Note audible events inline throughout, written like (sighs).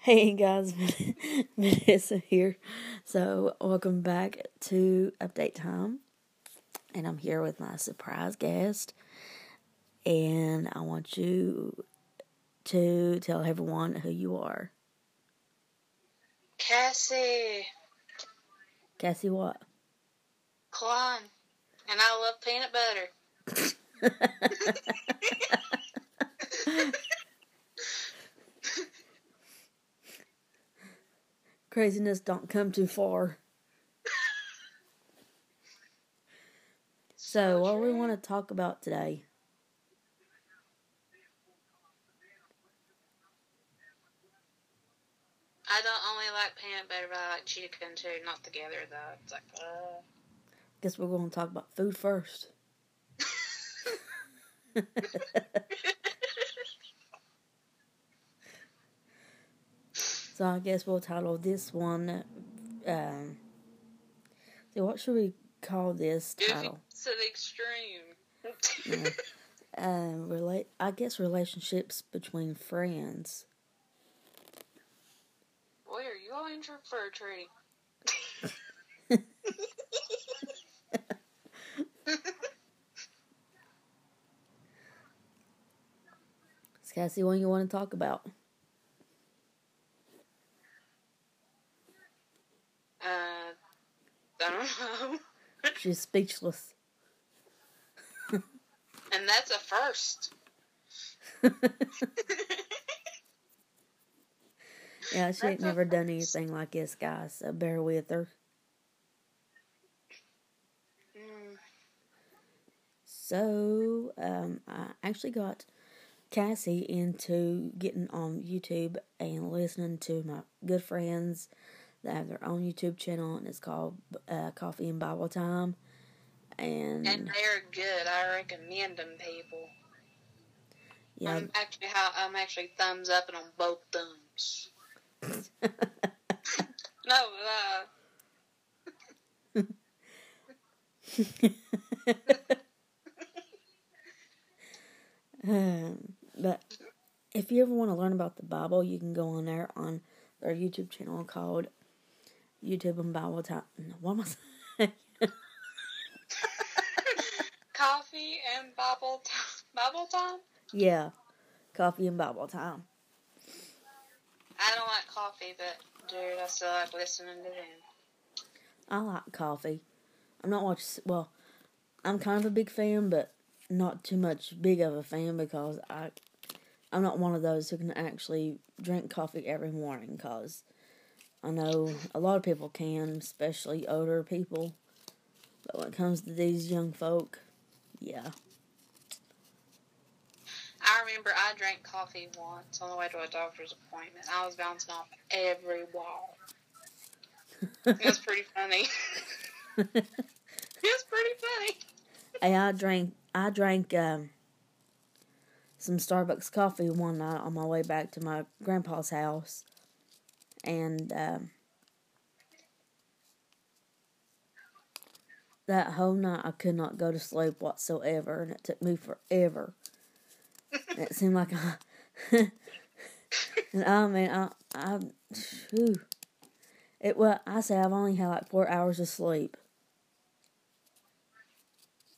Hey guys, (laughs) Vanessa here. So, welcome back to Update Time. And I'm here with my surprise guest. And I want you to tell everyone who you are. Cassie Cassie, what? Klein. And I love peanut butter. (laughs) Craziness don't come too far. So, what we want to talk about today? I don't only like peanut butter, but I like chicken too. Not together though. It's like, uh. Guess we're going to talk about food first. (laughs) (laughs) So I guess we'll title this one. Um, so what should we call this title? to the extreme. Yeah. (laughs) Um, relate. I guess relationships between friends. Boy, are you all in for a treat. Is Cassie one you want to talk about? Uh, I don't know. (laughs) She's speechless. and that's a first. (laughs) Yeah, she ain't That's never done first. anything like this, guys. So bear with her. Mm. So, um, I actually got Cassie into getting on YouTube and listening to my good friends that have their own YouTube channel, and it's called uh, Coffee and Bible Time. And, And they're good. I recommend them, people. yeah, I'm actually how I'm actually thumbs up and on both thumbs. (laughs) No, uh, um, but if you ever want to learn about the Bible, you can go on there on their YouTube channel called YouTube and Bible Time. What am I saying? coffee and Bible time. Bible time. yeah, Coffee and Bible Time. I don't like coffee, but dude, I still like listening to them. I like coffee. I'm not watching. Well, I'm kind of a big fan, but not too much big of a fan because I, I'm not one of those who can actually drink coffee every morning. Cause I know a lot of people can, especially older people. But when it comes to these young folk, yeah, I remember I drank coffee once on the way to a doctor's appointment. I was bouncing off every wall. It was pretty funny. (laughs) it was pretty funny. Hey, I drank I drank um, some Starbucks coffee one night on my way back to my grandpa's house, and um, that whole night I could not go to sleep whatsoever, and it took me forever. It seemed like I, (laughs) and I mean I I, whew. it well I say I've only had like four hours of sleep.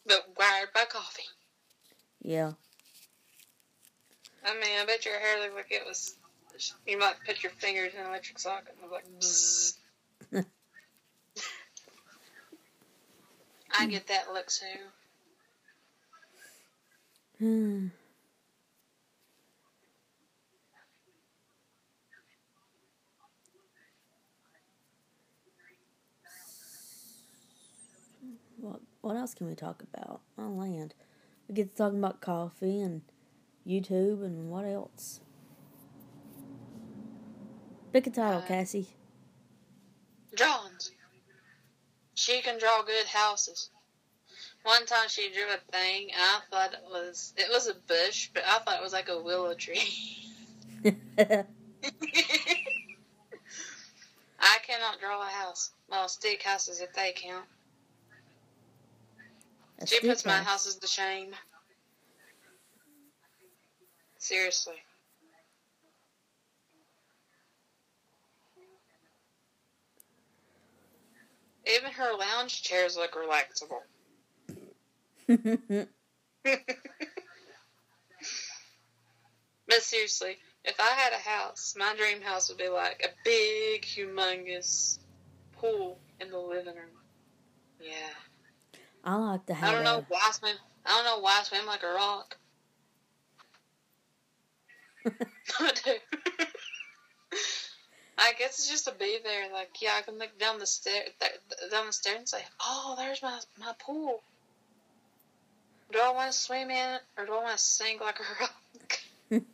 But wired by coffee. Yeah. I mean, I bet your hair looked like it was. You might put your fingers in an electric socket and like bzzz. I get that look too. Hmm. What what else can we talk about? Oh land. We get to talking about coffee and YouTube and what else? Pick a title, Uh, Cassie. Drawings. She can draw good houses. One time she drew a thing, and I thought it was it was a bush, but I thought it was like a willow tree. (laughs) I cannot draw a house. Well, stick houses if they count. A She puts my house. houses to shame. Seriously. Even her lounge chairs look relaxable. (laughs) (laughs) but seriously, if I had a house, my dream house would be like a big, humongous pool in the living room. Yeah. I like to have. I don't know a- why I swim. I don't know why I swim like a rock. (laughs) I do. I guess it's just to be there. Like, yeah, I can look down the stair, th- down the stair, and say, "Oh, there's my my pool." Do I want to swim in it, or do I want to sink like a (laughs) rock?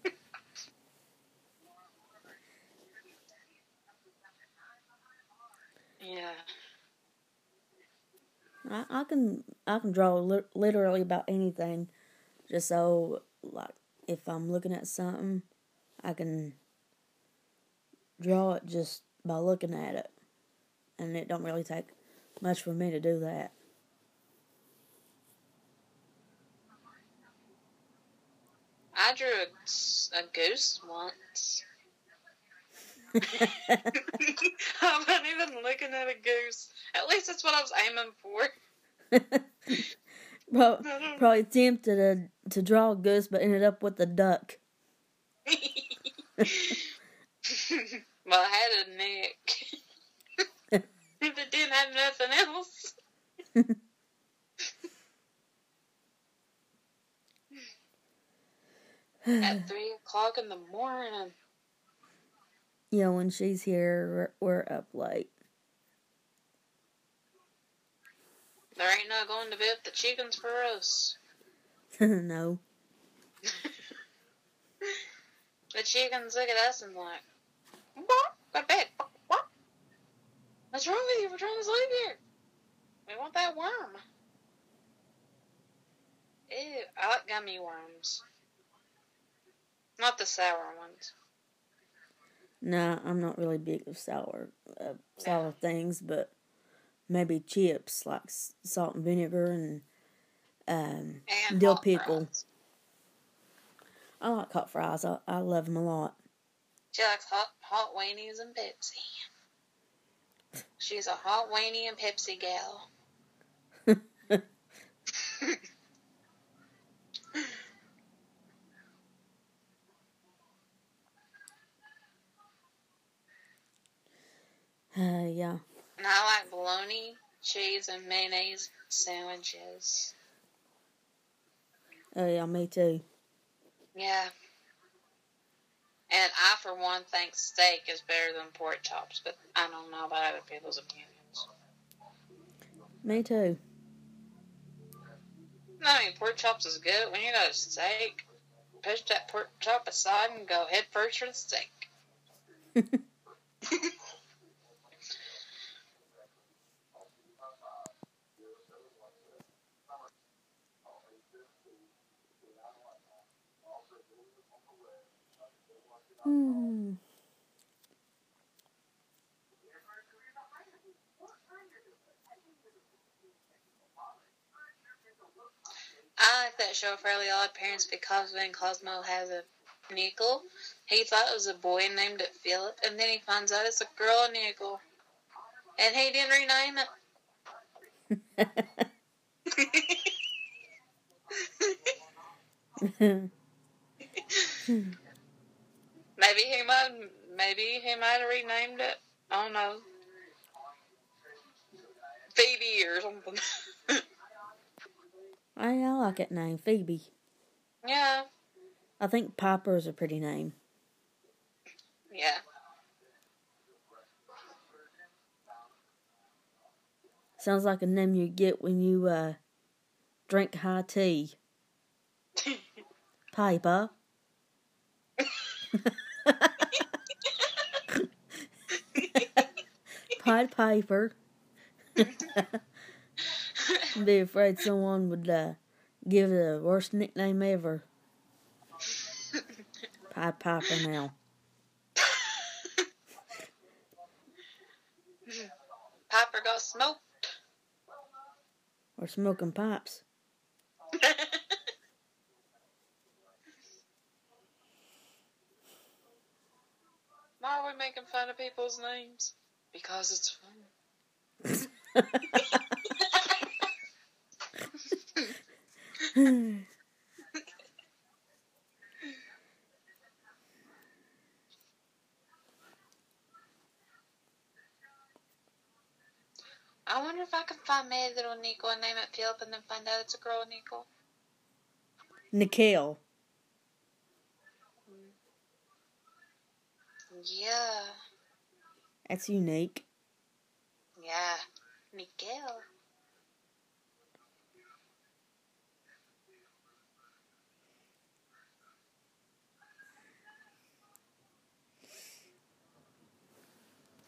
yeah. I, I can I can draw li- literally about anything, just so like if I'm looking at something, I can draw it just by looking at it, and it don't really take much for me to do that. I drew a, a goose once. (laughs) (laughs) I wasn't even looking at a goose. At least that's what I was aiming for. (laughs) well, I probably tempted to to draw a goose, but ended up with a duck. Well, I had a neck. if (laughs) it didn't have nothing else. At (sighs) three o'clock in the morning. you know, when she's here, we're, we're up late. There ain't no going to bed the chickens for us. (laughs) no. (laughs) The chickens look at us and like? Go to bed. What? What's wrong with you? We're trying to sleep here. We want that worm. Ew, I like gummy worms. Not the sour ones. Nah, I'm not really big of sour, uh, sour things, but maybe chips like salt and vinegar and um, And Dill pickle. fries. I like hot fries. I, I love them a lot. She likes hot hot weenies and Pepsi. She's a hot weenie and Pepsi gal. (laughs) Uh, yeah. And I like bologna, cheese, and mayonnaise sandwiches. Oh yeah, me too. Yeah. And I, for one, think steak is better than pork chops, but I don't know about other people's opinions. Me too. I mean, pork chops is good. When you got a steak, push that pork chop aside and go head first for the steak. (laughs) Hmm. I like that show, Fairly Odd Parents, because when Cosmo has a nickel, he thought it was a boy and named it Philip, and then he finds out it's a girl nickel. And he didn't rename it. (laughs) (laughs) (laughs) maybe he might, maybe he might have renamed it. I don't know. Phoebe or something. (laughs) I, I like that name, Phoebe. yeah, I think Piper is a pretty name. yeah. Sounds like a name you get when you uh drink high tea. (laughs) Piper. (laughs) Pied Piper. (laughs) Be afraid someone would uh, give it the worst nickname ever. Pied Piper now. Piper got smoked. Or smoking pipes. (laughs) Why are we making fun of people's names? Because it's fun. I wonder if I can find my little Nico and name it Philip and then find out it's a girl, Nico. Nikhil. Yeah. That's unique. Yeah. Miguel.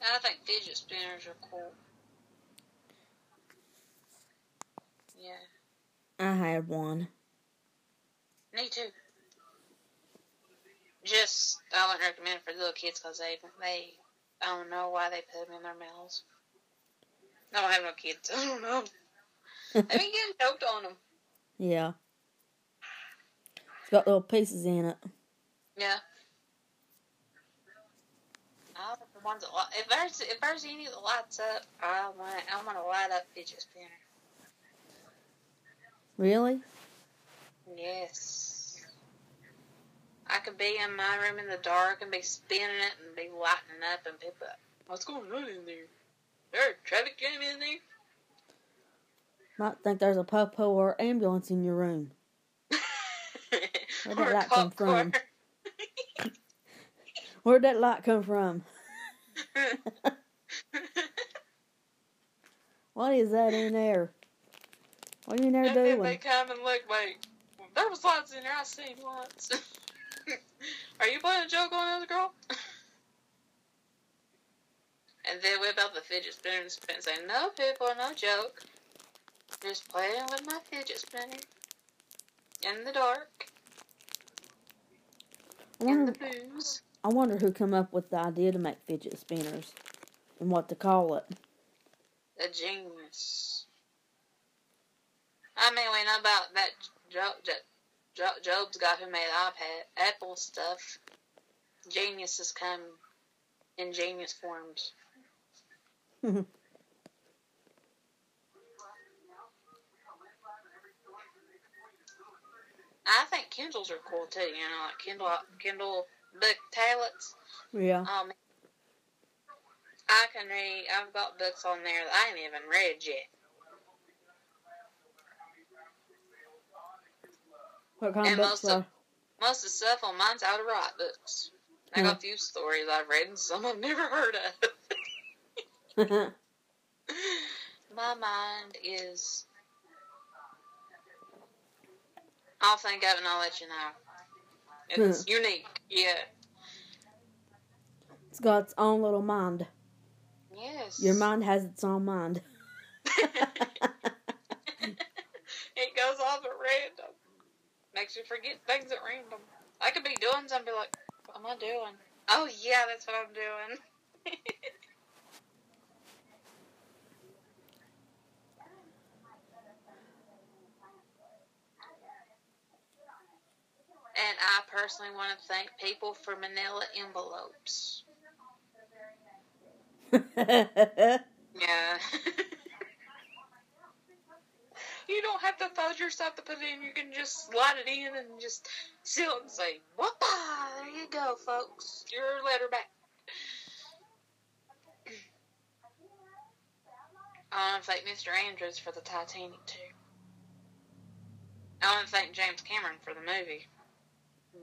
I think fidget spinners are cool. Yeah. I had one. Me too. Just, I wouldn't recommend it for little kids because they, they, I don't know why they put them in their mouths. No, I don't have no kids. (laughs) I don't know. I've been getting choked on them. Yeah. It's got little pieces in it. Yeah. I the ones that if there's if there's any that lights up, I want I want to light up fidget spinner. Really? Yes. I could be in my room in the dark and be spinning it and be lighting up and people, like, what's going on in there? There a traffic jam in there? Might think there's a popo or ambulance in your room. Where did (laughs) that come from? (laughs) Where'd that light come from? (laughs) What is that in there? What are you in there and then they come and look, wait, there was lights in there, I seen lights. Are you playing a joke on us, girl? (laughs) and then whip out the fidget spinner and spin and say, no, people, no joke. Just playing with my fidget spinner. In the dark. I In the wonder, booze. I wonder who come up with the idea to make fidget spinners and what to call it. A genius. I mean, we know about that joke, Job, Job's got who made iPad, Apple stuff. Geniuses come in genius forms. (laughs) I think Kindles are cool too. You know, like Kindle, Kindle book tablets. yeah. Um, I can read. I've got books on there that I ain't even read yet. What kind of and books most of- Most of the stuff on mine's out of right books. I got a few stories I've read and some I've (laughs) never heard of. (laughs) My mind is. I'll think of it and I'll let you know. It's (laughs) unique, yeah. it's got its own little mind. Yes. Your mind has its own mind. it goes off at random. Makes you forget things at random. I could be doing something be like, what am I doing? Oh yeah, that's what I'm doing. (laughs) and I personally want to thank people for manila envelopes. (laughs) Yeah. (laughs) you don't have to fudge yourself to put it in. You can just slide it in and just seal it and say, Whoopah! There you go, folks. Your letter back. I want to thank Mr. Andrews for the Titanic, too. I want to thank James Cameron for the movie.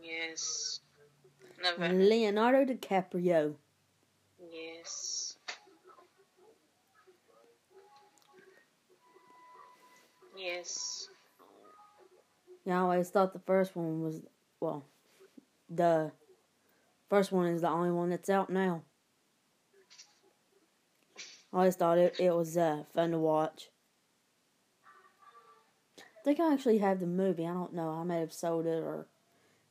Yes. November. Leonardo DiCaprio. Yes. Yes. Yeah, I always thought the first one was well, the first one is the only one that's out now. I always thought it, it was uh, fun to watch. I think I actually have the movie. I don't know. I may have sold it or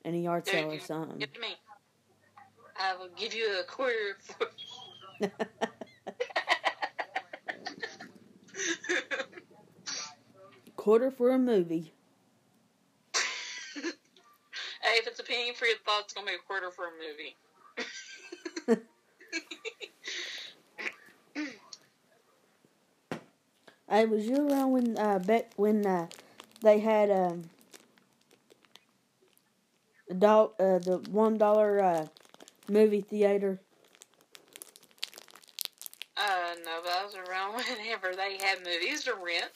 in a yard sale or something. Give it to me. I will give you a quarter for. (laughs) Quarter for a movie. (laughs) hey, if it's a penny for your thoughts, it's gonna be a quarter for a movie. (laughs) Hey, was you around when uh Beck when uh they had um the dol- uh the one dollar uh movie theater? Uh, no, but I was around (laughs) whenever they had movies to rent.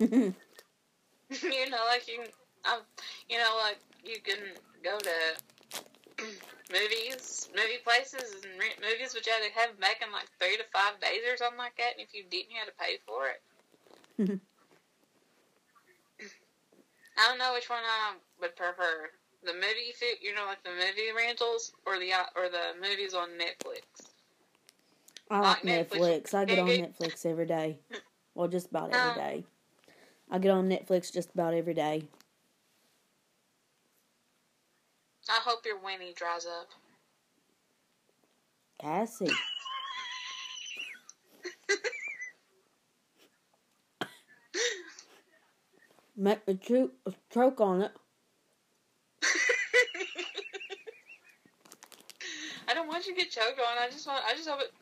(laughs) you know, like you can, um, you know, like you can go to (clears throat) movies, movie places, and rent movies, which you had to have them back in like three to five days or something like that. And if you didn't, you had to pay for it. (laughs) I don't know which one I would prefer: the movie, fi- you know, like the movie rentals, or the uh, or the movies on Netflix. I like Like Netflix. Netflix. I get on. Netflix every day. (laughs) Well, just about Um, every day. I get on Netflix just about every day. I hope your Winnie dries up. Cassie. (laughs) Make a choke, a choke on it. (laughs) I don't want you to get choked on. I just want. I just hope it.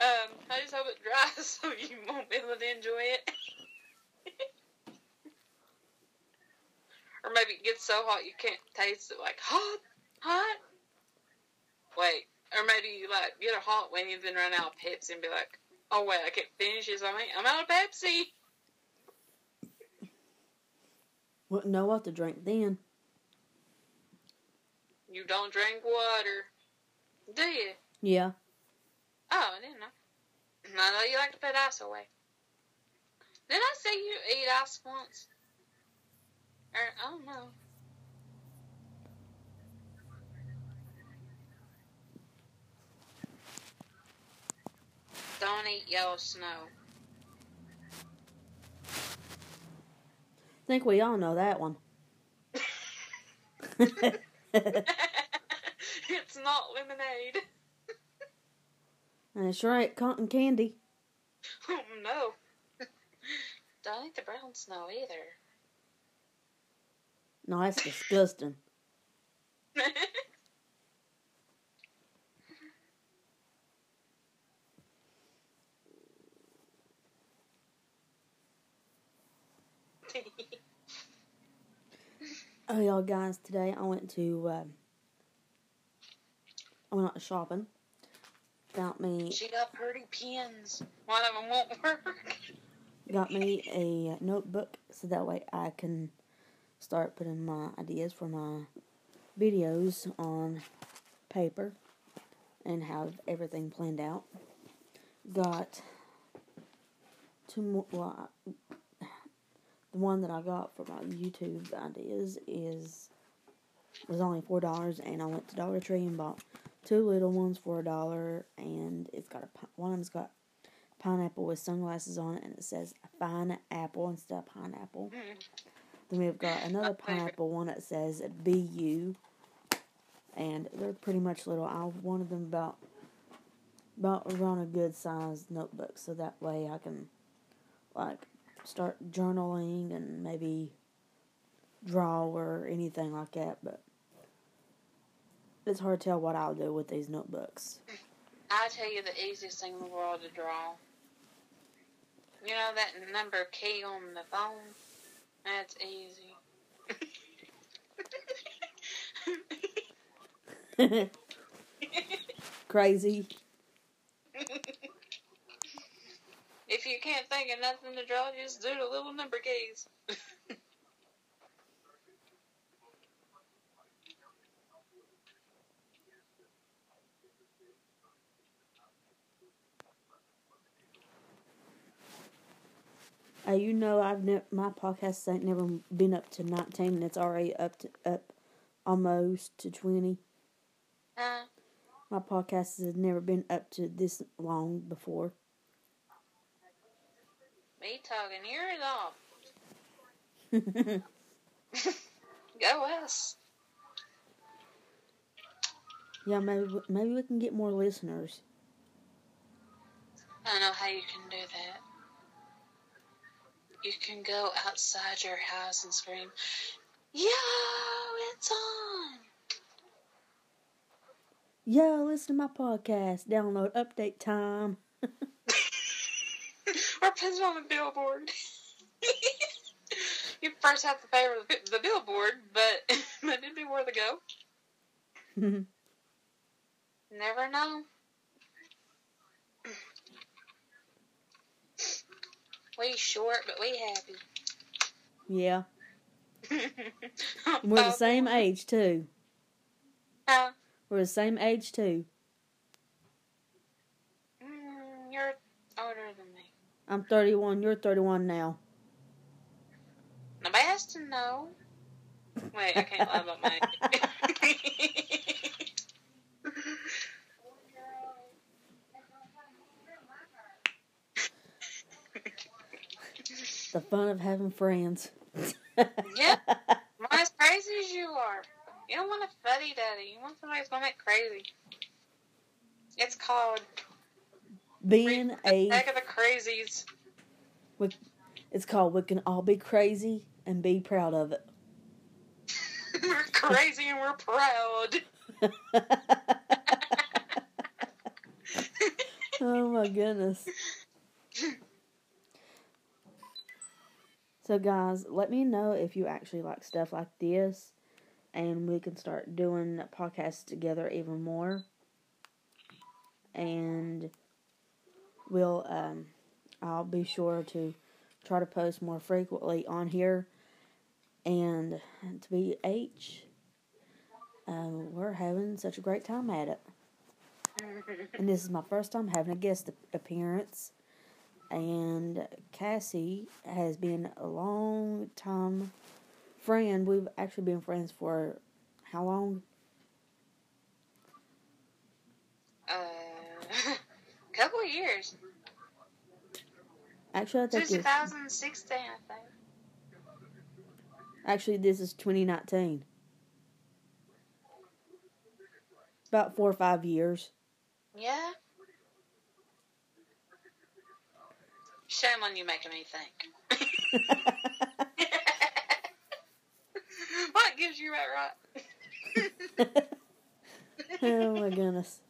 Um. I just hope it dries (laughs) so you won't be able to enjoy it. Or maybe it gets so hot you can't taste it. Like hot, hot. Wait. Or maybe you like get a hot Winnie and then run out of Pepsi and be like, oh wait, I can't finish this. I mean, I'm out of Pepsi. Wouldn't know what to drink then. You don't drink water, do you? Yeah. Oh, I didn't know. I know you like to put ice away. Didn't I say you eat ice once? Or, I don't know. Don't eat yellow snow. I think we all know that one. (laughs) (laughs) it's not lemonade. and it sure cotton candy. (laughs) Oh, no. Don't eat the brown snow either. No, that's disgusting. (laughs) Oh, y'all guys, today I went to, um, I went out shopping. Got me, she got pretty pins. One of them won't work. got me a notebook so that way I can start putting my ideas for my videos on paper and have everything planned out. Got two more, well, I- the one that I got for my YouTube ideas is was only four dollars, and I went to Dollar Tree and bought two little ones for a dollar, and it's got a one of them's got pineapple with sunglasses on it, and it says fine apple instead of pineapple. Mm. Then we've got another pineapple one that says BU, and they're pretty much little. I wanted them about about around a good sized notebook, so that way I can like start journaling and maybe draw or anything like that. But it's hard to tell what I'll do with these notebooks. I tell you the easiest thing in the world to draw. You know that number key on the phone? That's easy. (laughs) Crazy. if you can't think of nothing to draw, just do the little number keys. (laughs) Uh, you know, I've ne- my podcast ain't never been up to nineteen, and it's already up to up almost to twenty. Huh? My podcast has never been up to this long before. Me talking yours off. (laughs) (laughs) Go us. yeah, maybe maybe we can get more listeners. I don't know how you can do that. You can go outside your house and scream, Yo, it's on! Yo, listen to my podcast. Download update time. (laughs) We're posted on the billboard. (laughs) you first have to pay for the, the billboard, but, (laughs) but it'd be worth a go. Never know. We short, but we happy. yeah. (laughs) We're the same age, too. Huh? We're the same age, too. Mm, you're older than me. I'm 31. You're 31 now. Nobody has to know. Wait, I can't lie about my (laughs) (laughs) The fun of having friends. Yeah. (laughs) Not as crazy as you are. You don't want a fuddy duddy. You want somebody who's gonna make crazy. It's called Being a. Heck of the crazies. It's called We Can All Be Crazy and Be Proud of it. (laughs) we're crazy and we're proud. (laughs) oh my goodness. So, guys, let me know if you actually like stuff like this, and we can start doing podcasts together even more. And we'll, um, I'll be sure to try to post more frequently on here. And to be H, um, we're having such a great time at it. And this is my first time having a guest appearance. And Cassie has been a long time friend. We've actually been friends for how long? Uh, (laughs) couple of years. Actually, I think Since it's, 2016, I think. actually this is 2019. About four or five years. Yeah. Shame on you making me think. (laughs) what gives you that right? (laughs) oh my goodness.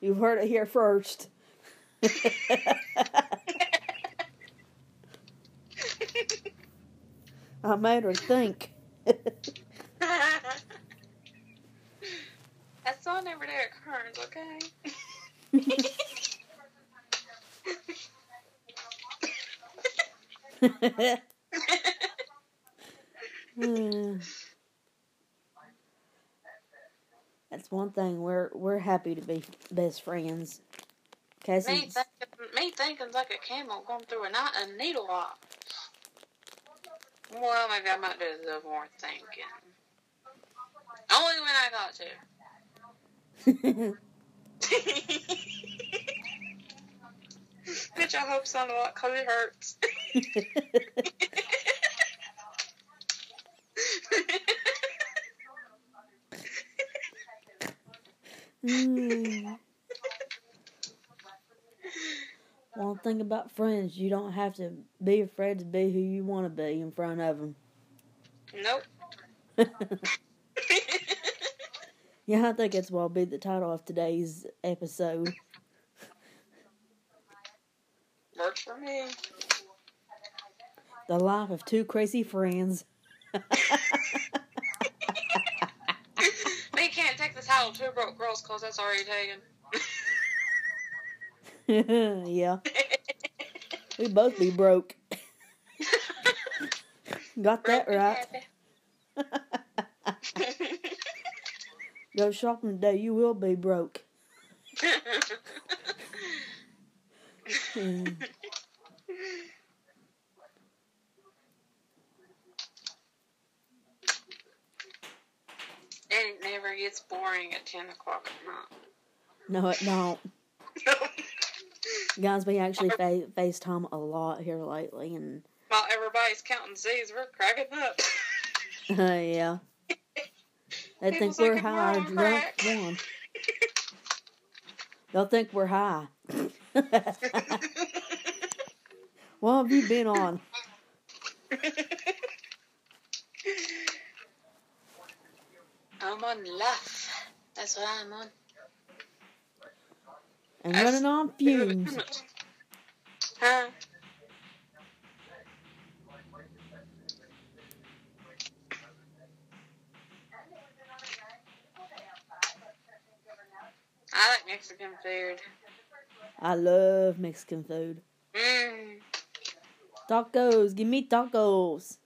You've heard it here first. (laughs) I made her think. That's on everyday occurrence, okay? Hmm. Hmm. That's one thing. We're we're happy to be best friends. me, Cassie, thinking, me thinking's like a camel going through a, knot, a needle lock. Well, maybe I might do a little more thinking. Only when I got to. (laughs) (laughs) Which I hope sound a lot because it hurts. (laughs) Hmm. One thing about friends, you don't have to be afraid to be who you want to be in front of them. nope. (laughs) yeah, I think that's what will be the title of today's episode. Works for me. The life of two crazy friends. (laughs) they can't take the title Two Broke Girls because that's already taken. yeah, (laughs) we both be broke. Got that Broke and right. Go shopping today, you will be broke. (laughs) Hmm. and it never gets boring at 10 o'clock at No, it don't. (laughs) Guys, we actually fa- FaceTime a lot here lately, and While everybody's counting Z's, we're cracking up. (laughs) uh, yeah. They think People's we're we're high drunk one. (laughs) They'll think we're high. what have you been on? I'm on life. That's what I'm on. And That's- running on fumes. Huh? I like Mexican food. I love Mexican food. Mmm. Tacos, give me tacos.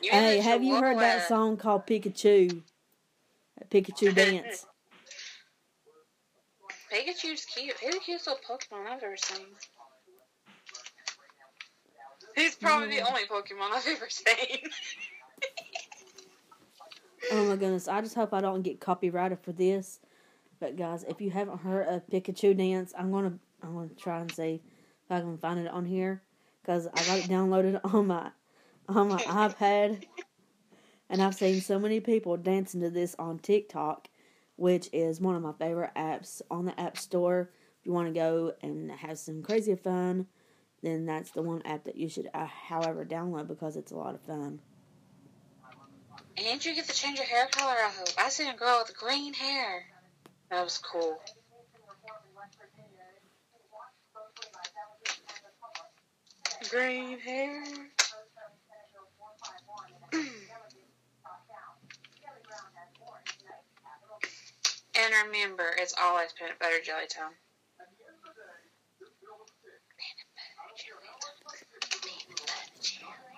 Hey, have you heard that song called Pikachu? Pikachu (laughs) dance. Pikachu's cute. Pikachu's a cute little Pokemon I've ever seen. He's probably the only Pokemon I've ever seen. Oh my goodness! I just hope I don't get copyrighted for this. But guys, if you haven't heard of Pikachu dance, I'm gonna I'm gonna try and see if I can find it on here because I got it downloaded on my on my (laughs) iPad, and I've seen so many people dancing to this on TikTok, which is one of my favorite apps on the App Store. If you want to go and have some crazy fun, then that's the one app that you should, uh, however, download because it's a lot of fun. And you get to change your hair color, I hope. I seen a girl with green hair. That was cool. Green hair. And remember, it's always peanut butter jelly time.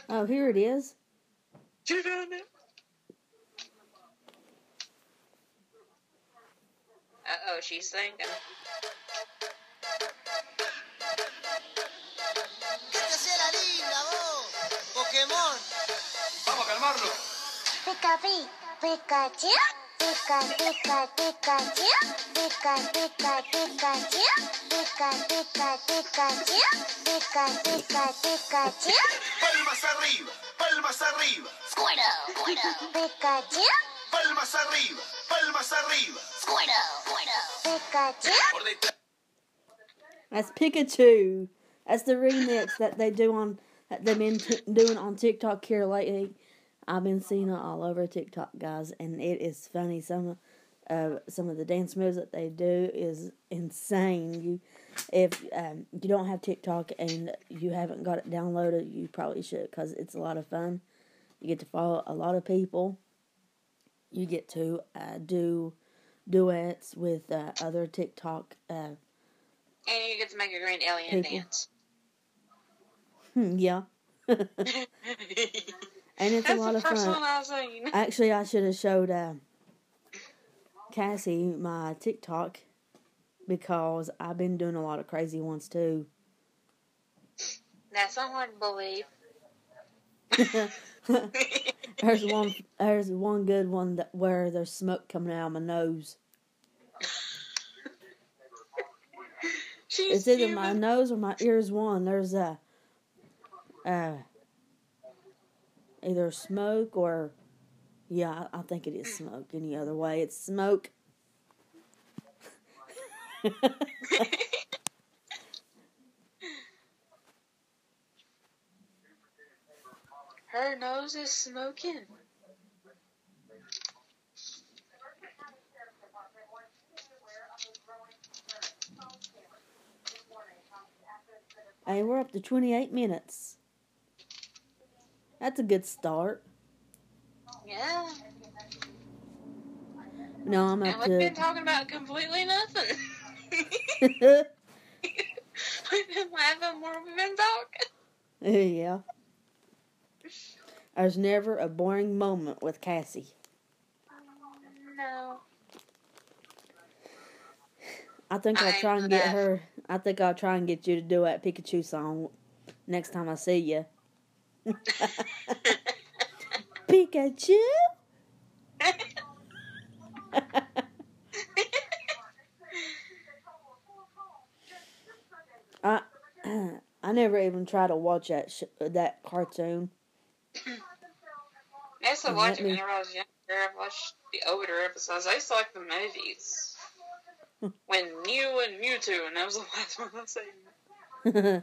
Oh, here it is. You found it? Uh oh, she's thinking. Que te sea la linda, vos. Pokémon. Vamos a calmarlo. Pika Pikachu, Pika Pika Pikachu, Pika Pika Pikachu, Pika Pika Pikachu, Pika Pika Pikachu, Palmas arriba, palmas arriba, Squirtle, Squirtle, Pikachu, palmas arriba, palmas arriba. Squirtle, Squirtle, Pikachu. Por detrás. That's Pikachu. That's the remix that they do on that they've been t- doing on TikTok here lately. I've been seeing it all over TikTok, guys, and it is funny. Some uh, some of the dance moves that they do is insane. You, if um, you don't have TikTok and you haven't got it downloaded, you probably should because it's a lot of fun. You get to follow a lot of people. You get to uh, do duets with uh, other TikTok. Uh, And you get to make a green alien People. dance. Hmm, yeah. (laughs) (laughs) and it's That's a lot of fun. Seen. (laughs) Actually, I should have showed uh, Cassie my TikTok because I've been doing a lot of crazy ones too. That's hard to believe. (laughs) there's one. There's one good one that where there's smoke coming out of my nose. (laughs) She's It's either human. my nose or my ears. One. There's a. Uh, either smoke or. Yeah, I think it is smoke. Any other way, it's smoke. (laughs) Her nose is smoking. Hey, we're up to 28 minutes. That's a good start. Yeah. No, I'm And we've been talking about completely nothing. (laughs) (laughs) we've been laughing more we've been talking. yeah. There's never a boring moment with Cassie. No. I think I'll try and get her. I think I'll try and get you to do that Pikachu song next time I see you. (laughs) Pikachu. (laughs) I (clears throat) I never even tried to watch that sh- that cartoon. I used to And watch it me- whenever I was younger. I watched the older episodes. I used to like the movies. (laughs) when Mew and Mewtwo, and that was the last one I seen.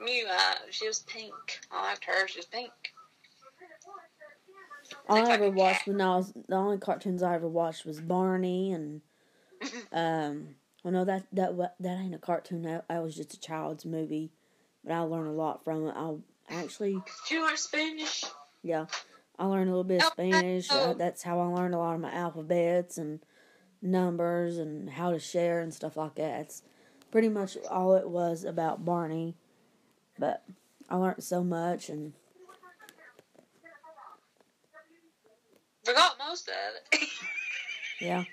Mew, uh, she was pink. I liked her. She was pink. All I like ever watched when I was the only cartoons I ever watched was Barney and (laughs) um. Well, no, that that that ain't a cartoon. That, that was just a child's movie, but I learned a lot from it. I actually, You learn Spanish. yeah, I learned a little bit of Oh, Spanish. oh. That's how I learned a lot of my alphabets and numbers and how to share and stuff like that. It's pretty much all it was about Barney, but I learned so much and Forgot most of it. yeah.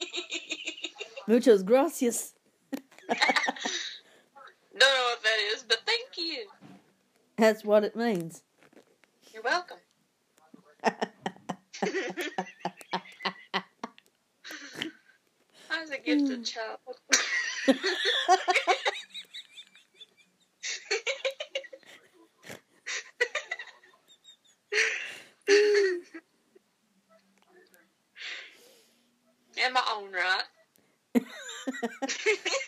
(laughs) Muchas gracias. (laughs) Don't know what that is, but thank you. That's what it means. You're welcome. (laughs) I was a gifted child. In my own right.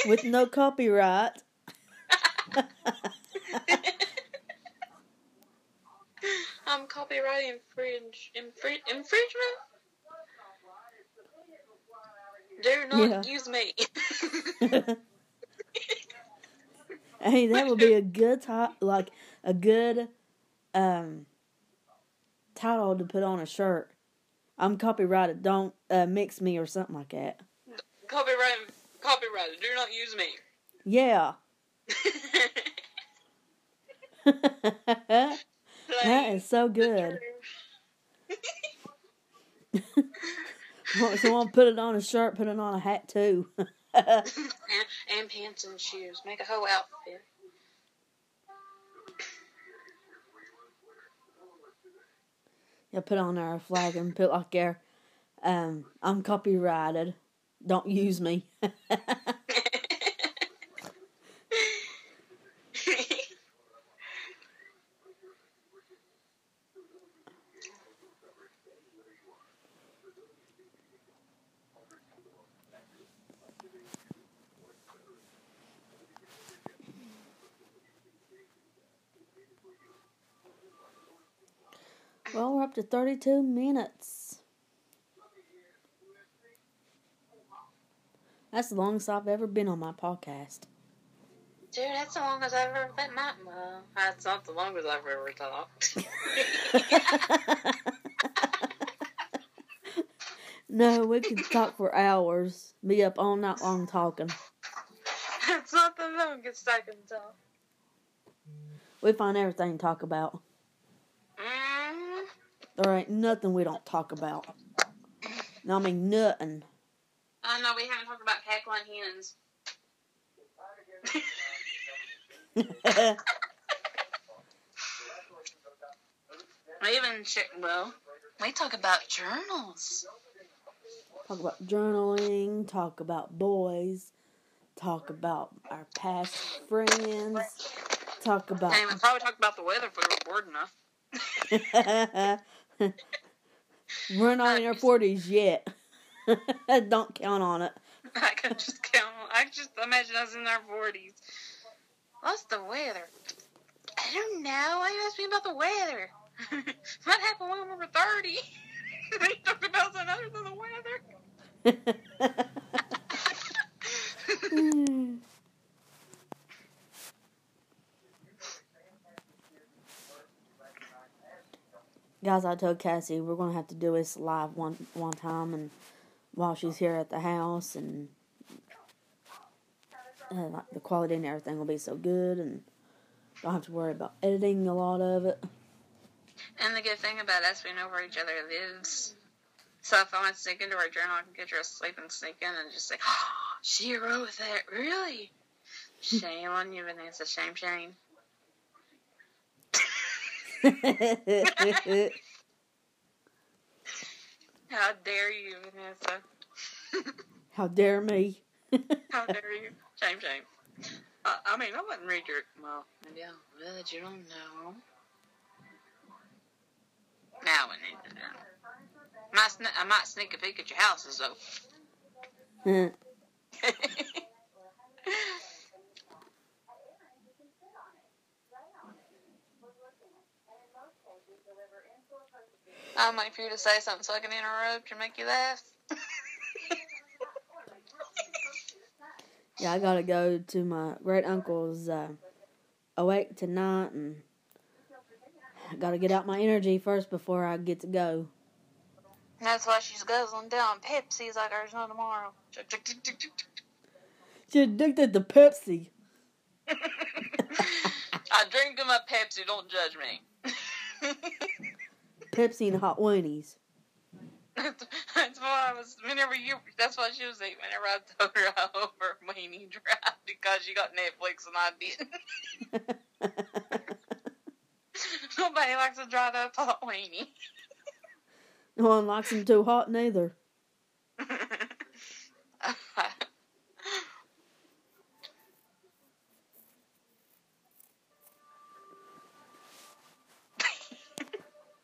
With no copyright. I'm (laughs) copyright infringe, infringe, infringement. Do not Yeah. use me. (laughs) hey, that would be a (laughs) good ti- like a good um title to put on a shirt. I'm copyrighted. Don't uh, mix me or something like that. copyright, copyrighted. Do not use me. Yeah. (laughs) that is so good. (laughs) Want Someone put it on a shirt, put it on a hat too. (laughs) and, and pants and shoes. Make a whole outfit. Yeah, put on our flag and put like there. Um, I'm copyrighted. Don't use me. well, we're up to 32 minutes. That's the longest I've ever been on my podcast. Dude, that's the longest I've ever been. My, well, that's not the longest I've ever talked. (laughs) no, we could talk for hours. Be up all night long talking. that's not the longest I can talk. We find everything to talk about. Mm, There ain't nothing we don't talk about. No, I mean nothing. Oh, I know we haven't talked about cackling hens. We even check. Well, we talk about journals. talk about journaling, talk about boys, talk about our past friends, talk about And we probably talk about the weather if we were bored enough. (laughs) We're not in our (laughs) forties yet. (laughs) Don't count on it. I can just count. On I just imagine us in our forties. What's the weather? I don't know. Why you ask me about the weather? (laughs) what happened when we were thirty? (laughs) we talked about something other than the weather. Guys, I told Cassie we're gonna have to do this live one one time, and while she's here at the house, and like the quality and everything will be so good, and don't have to worry about editing a lot of it. And the good thing about us, we know where each other lives. So if I want to sneak into our journal, I can get her asleep and sneak in and just say, oh, she wrote that. Really? Shame on you, Vanessa. Shame, shame. (laughs) (laughs) How dare you, Vanessa? (laughs) How dare me? (laughs) How dare you? Shame, shame. Uh, I mean, I wouldn't read your. Well, maybe I would. You don't know. Now we need to know. Might sne- I might sneak a peek at your houses, though. (laughs) I'm waiting for you to say something so I can interrupt and make you laugh. Yeah, I gotta go to my great uncle's uh, awake tonight, and I gotta get out my energy first before I get to go. That's why she's guzzling down Pepsi's like there's no tomorrow. Chug, chug, chug, chug, chug, chug. She addicted to Pepsi. (laughs) I drink my Pepsi. Don't judge me. (laughs) Pepsi and hot weenies. that's that's why I was. Whenever you, that's what she was eating. Whenever I told her I (laughs) over weenie drive because she got Netflix and I didn't. (laughs) Nobody likes a dried up hot weenie. no one likes them too hot neither. I (laughs)